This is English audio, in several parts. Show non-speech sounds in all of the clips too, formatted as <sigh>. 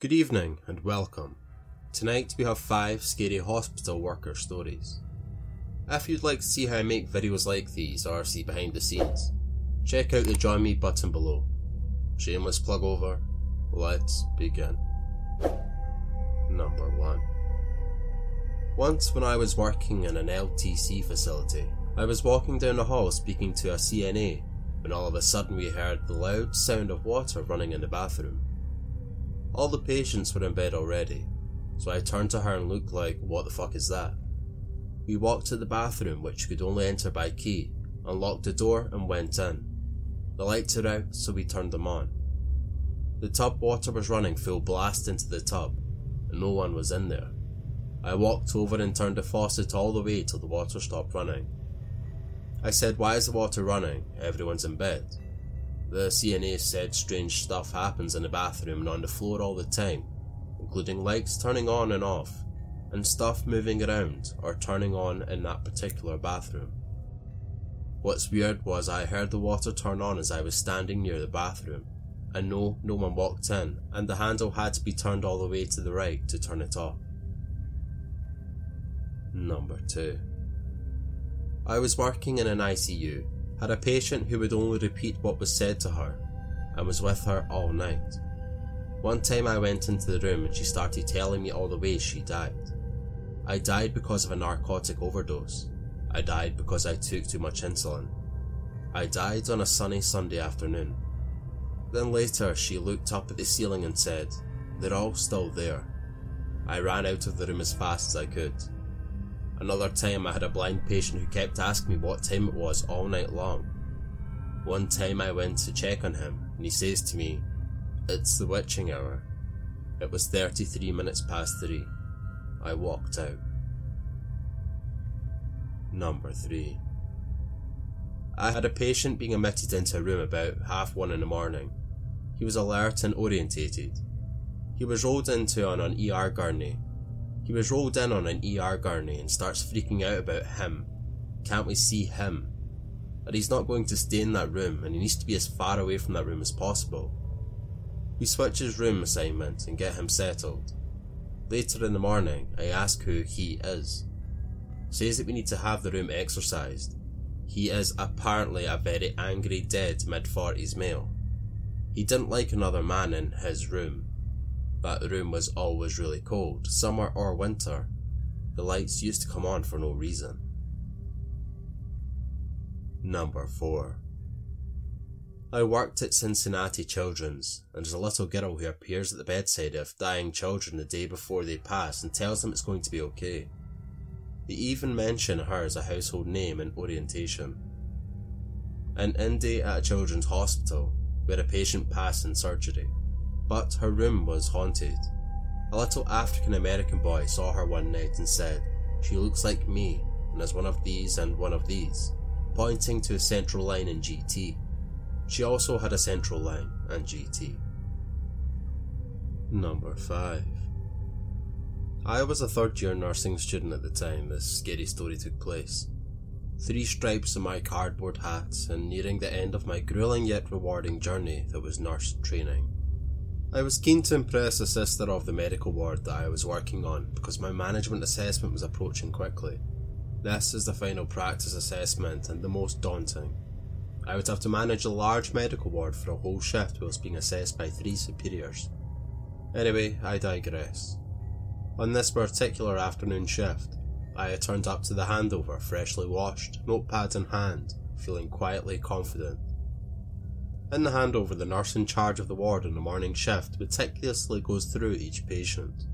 Good evening and welcome. Tonight we have 5 scary hospital worker stories. If you'd like to see how I make videos like these or see behind the scenes, check out the join me button below. Shameless plug over, let's begin. Number 1 Once when I was working in an LTC facility, I was walking down the hall speaking to a CNA when all of a sudden we heard the loud sound of water running in the bathroom. All the patients were in bed already, so I turned to her and looked like, what the fuck is that? We walked to the bathroom, which could only enter by key, unlocked the door and went in. The lights are out, so we turned them on. The tub water was running full blast into the tub, and no one was in there. I walked over and turned the faucet all the way till the water stopped running. I said, Why is the water running? Everyone's in bed. The CNA said strange stuff happens in the bathroom and on the floor all the time, including lights turning on and off, and stuff moving around or turning on in that particular bathroom. What's weird was I heard the water turn on as I was standing near the bathroom, and no, no one walked in, and the handle had to be turned all the way to the right to turn it off. Number 2 I was working in an ICU, had a patient who would only repeat what was said to her, and was with her all night. One time I went into the room and she started telling me all the ways she died. I died because of a narcotic overdose. I died because I took too much insulin. I died on a sunny Sunday afternoon. Then later she looked up at the ceiling and said, They're all still there. I ran out of the room as fast as I could. Another time I had a blind patient who kept asking me what time it was all night long. One time I went to check on him and he says to me, It's the witching hour. It was 33 minutes past 3. I walked out. Number 3 I had a patient being admitted into a room about half one in the morning. He was alert and orientated. He was rolled into on an ER gurney he was rolled in on an ER gurney and starts freaking out about him. Can't we see him? That he's not going to stay in that room and he needs to be as far away from that room as possible. We switch his room assignment and get him settled. Later in the morning, I ask who he is. Says that we need to have the room exorcised. He is apparently a very angry dead mid 40s male. He didn't like another man in his room that room was always really cold, summer or winter. The lights used to come on for no reason. Number 4 I worked at Cincinnati Children's, and there's a little girl who appears at the bedside of dying children the day before they pass and tells them it's going to be okay. They even mention her as a household name and orientation. An Indy at a children's hospital, where a patient passed in surgery but her room was haunted. A little African American boy saw her one night and said, She looks like me, and is one of these and one of these, pointing to a central line in GT. She also had a central line and GT. Number 5 I was a third year nursing student at the time this scary story took place. Three stripes on my cardboard hat, and nearing the end of my grueling yet rewarding journey that was nurse training. I was keen to impress the sister of the medical ward that I was working on because my management assessment was approaching quickly. This is the final practice assessment and the most daunting. I would have to manage a large medical ward for a whole shift whilst being assessed by three superiors. Anyway, I digress. On this particular afternoon shift, I had turned up to the handover freshly washed, notepad in hand, feeling quietly confident. In the handover, the nurse in charge of the ward on the morning shift meticulously goes through each patient.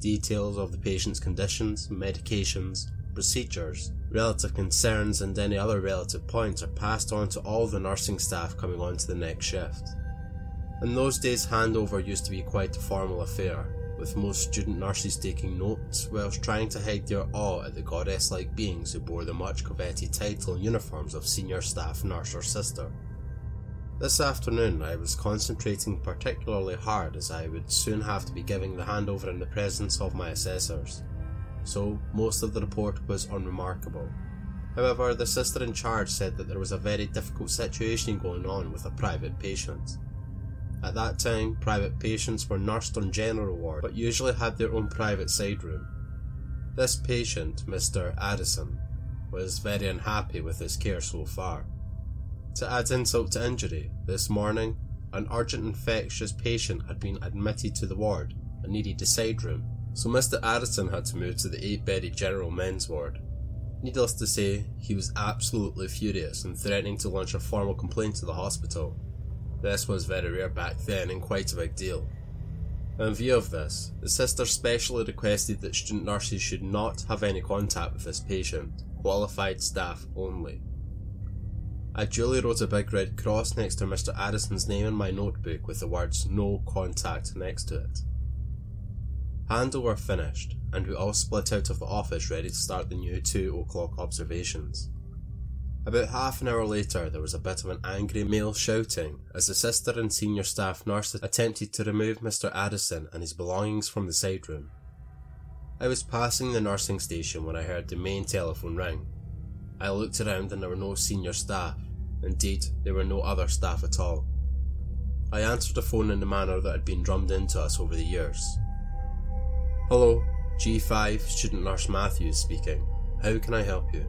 Details of the patient's conditions, medications, procedures, relative concerns, and any other relative points are passed on to all the nursing staff coming on to the next shift. In those days, handover used to be quite a formal affair, with most student nurses taking notes whilst trying to hide their awe at the goddess like beings who bore the much coveted title and uniforms of senior staff nurse or sister. This afternoon I was concentrating particularly hard as I would soon have to be giving the handover in the presence of my assessors, so most of the report was unremarkable. However, the sister in charge said that there was a very difficult situation going on with a private patient. At that time, private patients were nursed on general ward, but usually had their own private side room. This patient, Mr. Addison, was very unhappy with his care so far. To add insult to injury, this morning, an urgent infectious patient had been admitted to the ward and needed a side room, so Mr. Addison had to move to the eight bedded general men's ward. Needless to say, he was absolutely furious and threatening to launch a formal complaint to the hospital. This was very rare back then and quite a big deal. In view of this, the sister specially requested that student nurses should not have any contact with this patient, qualified staff only. I duly wrote a big red cross next to Mr. Addison's name in my notebook with the words no contact next to it. Handover finished, and we all split out of the office ready to start the new 2 o'clock observations. About half an hour later, there was a bit of an angry male shouting as the sister and senior staff nurse attempted to remove Mr. Addison and his belongings from the side room. I was passing the nursing station when I heard the main telephone ring. I looked around and there were no senior staff. Indeed, there were no other staff at all. I answered the phone in the manner that had been drummed into us over the years. Hello, G5, Student Nurse Matthews speaking. How can I help you?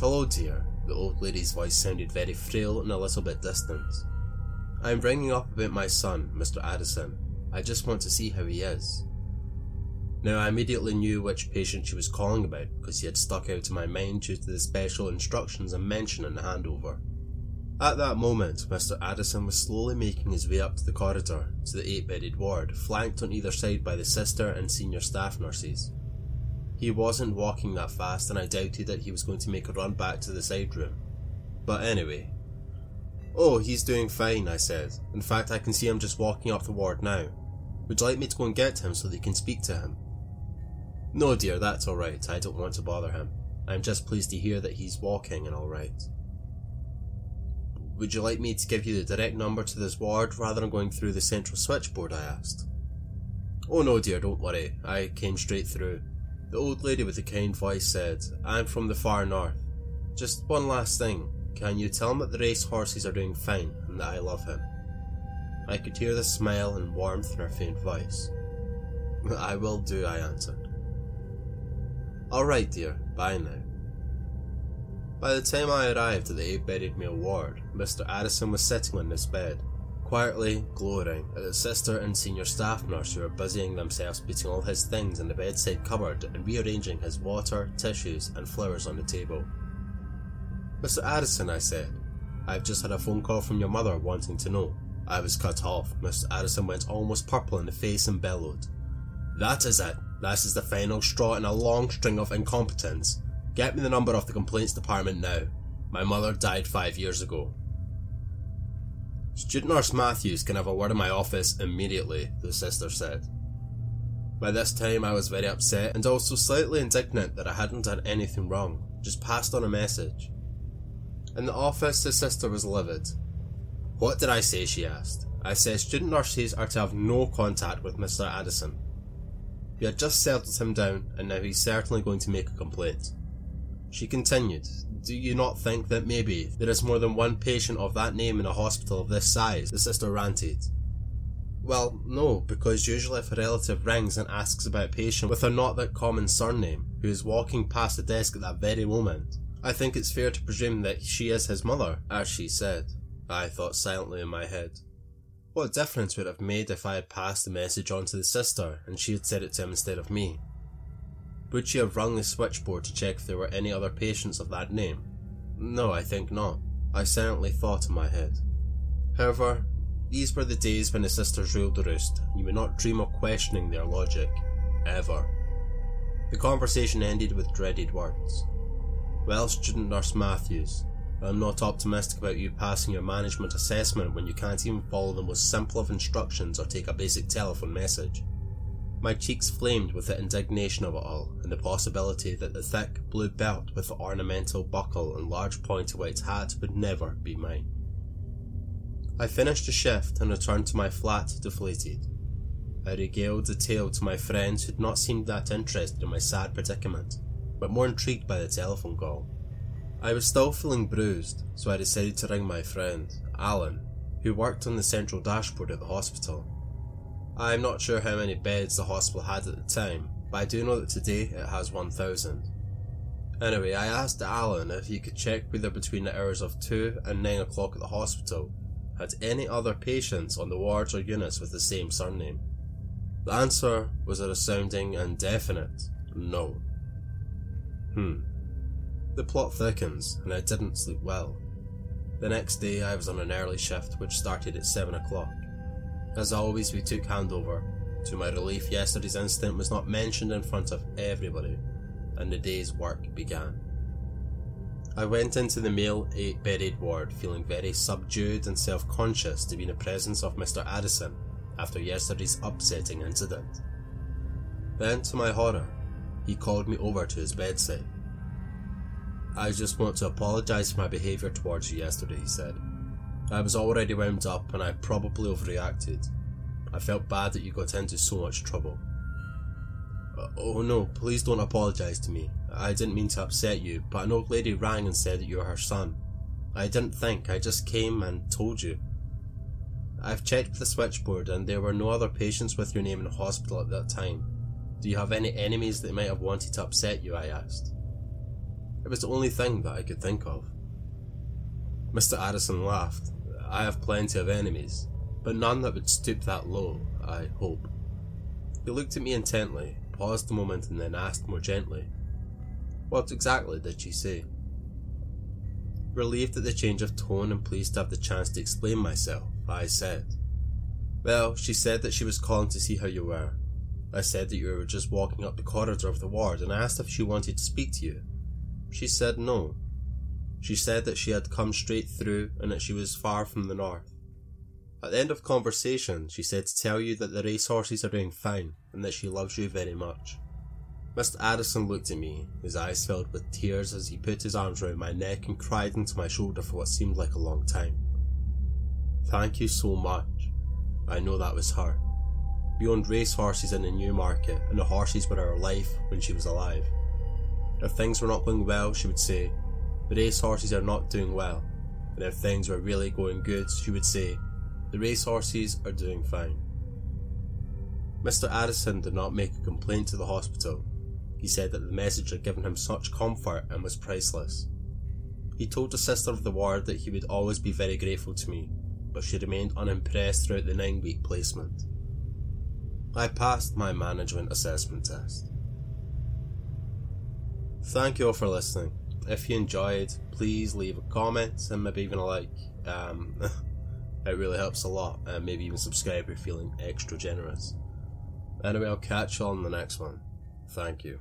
Hello, dear. The old lady's voice sounded very frail and a little bit distant. I'm ringing up about my son, Mr. Addison. I just want to see how he is. Now, I immediately knew which patient she was calling about because he had stuck out to my mind due to the special instructions and mention in the handover. At that moment, Mr. Addison was slowly making his way up to the corridor to the eight bedded ward, flanked on either side by the sister and senior staff nurses. He wasn't walking that fast, and I doubted that he was going to make a run back to the side room. But anyway. Oh, he's doing fine, I said. In fact, I can see him just walking up the ward now. Would you like me to go and get him so that you can speak to him? No, dear, that's alright. I don't want to bother him. I'm just pleased to hear that he's walking and alright. Would you like me to give you the direct number to this ward rather than going through the central switchboard? I asked. Oh no, dear, don't worry. I came straight through. The old lady with the kind voice said, I'm from the far north. Just one last thing. Can you tell him that the race horses are doing fine and that I love him? I could hear the smile and warmth in her faint voice. <laughs> I will do, I answered. Alright, dear. Bye now. By the time I arrived at the eight bedded male ward, Mr. Addison was sitting on his bed, quietly gloating at the sister and senior staff nurse who were busying themselves putting all his things in the bedside cupboard and rearranging his water, tissues, and flowers on the table. Mr. Addison, I said, I've just had a phone call from your mother wanting to know. I was cut off. Mr. Addison went almost purple in the face and bellowed. That is it. This is the final straw in a long string of incompetence. Get me the number of the complaints department now. My mother died five years ago. Student Nurse Matthews can have a word in my office immediately, the sister said. By this time I was very upset and also slightly indignant that I hadn't done anything wrong, just passed on a message. In the office the sister was livid. What did I say? she asked. I said student nurses are to have no contact with Mr. Addison. We had just settled him down and now he's certainly going to make a complaint. She continued, do you not think that maybe there is more than one patient of that name in a hospital of this size? The sister ranted. Well, no, because usually if a relative rings and asks about a patient with a not that common surname who is walking past the desk at that very moment, I think it's fair to presume that she is his mother, as she said. I thought silently in my head. What difference would it have made if I had passed the message on to the sister and she had said it to him instead of me? Would she have rung the switchboard to check if there were any other patients of that name? No, I think not. I silently thought in my head. However, these were the days when the sisters ruled the roost, and you would not dream of questioning their logic. Ever. The conversation ended with dreaded words. Well, student nurse Matthews, I'm not optimistic about you passing your management assessment when you can't even follow the most simple of instructions or take a basic telephone message. My cheeks flamed with the indignation of it all, and the possibility that the thick blue belt with the ornamental buckle and large pointy white hat would never be mine. I finished the shift and returned to my flat deflated. I regaled the tale to my friends who had not seemed that interested in my sad predicament, but more intrigued by the telephone call. I was still feeling bruised, so I decided to ring my friend, Alan, who worked on the central dashboard at the hospital. I'm not sure how many beds the hospital had at the time, but I do know that today it has 1,000. Anyway, I asked Alan if he could check whether between the hours of 2 and 9 o'clock at the hospital had any other patients on the wards or units with the same surname. The answer was a resounding and definite no. Hmm. The plot thickens, and I didn't sleep well. The next day I was on an early shift which started at 7 o'clock. As always, we took handover. To my relief, yesterday's incident was not mentioned in front of everybody, and the day's work began. I went into the male 8 bedded ward feeling very subdued and self conscious to be in the presence of Mr. Addison after yesterday's upsetting incident. Then, to my horror, he called me over to his bedside. I just want to apologise for my behaviour towards you yesterday, he said. I was already wound up and I probably overreacted. I felt bad that you got into so much trouble. Uh, oh no, please don't apologise to me. I didn't mean to upset you, but an old lady rang and said that you were her son. I didn't think, I just came and told you. I've checked the switchboard and there were no other patients with your name in hospital at that time. Do you have any enemies that might have wanted to upset you? I asked. It was the only thing that I could think of. Mr. Addison laughed. I have plenty of enemies, but none that would stoop that low, I hope. He looked at me intently, paused a moment, and then asked more gently, What exactly did she say? Relieved at the change of tone and pleased to have the chance to explain myself, I said, Well, she said that she was calling to see how you were. I said that you were just walking up the corridor of the ward and asked if she wanted to speak to you. She said no. She said that she had come straight through and that she was far from the north. At the end of conversation, she said to tell you that the racehorses are doing fine and that she loves you very much. Mr. Addison looked at me, his eyes filled with tears as he put his arms round my neck and cried into my shoulder for what seemed like a long time. Thank you so much. I know that was her. We owned racehorses in the Newmarket, and the horses were our life when she was alive. If things were not going well, she would say, The racehorses are not doing well. And if things were really going good, she would say, The racehorses are doing fine. Mr. Addison did not make a complaint to the hospital. He said that the message had given him such comfort and was priceless. He told the sister of the ward that he would always be very grateful to me, but she remained unimpressed throughout the nine week placement. I passed my management assessment test. Thank you all for listening. If you enjoyed, please leave a comment and maybe even a like. Um, <laughs> it really helps a lot, and maybe even subscribe if you're feeling extra generous. Anyway, I'll catch you on the next one. Thank you.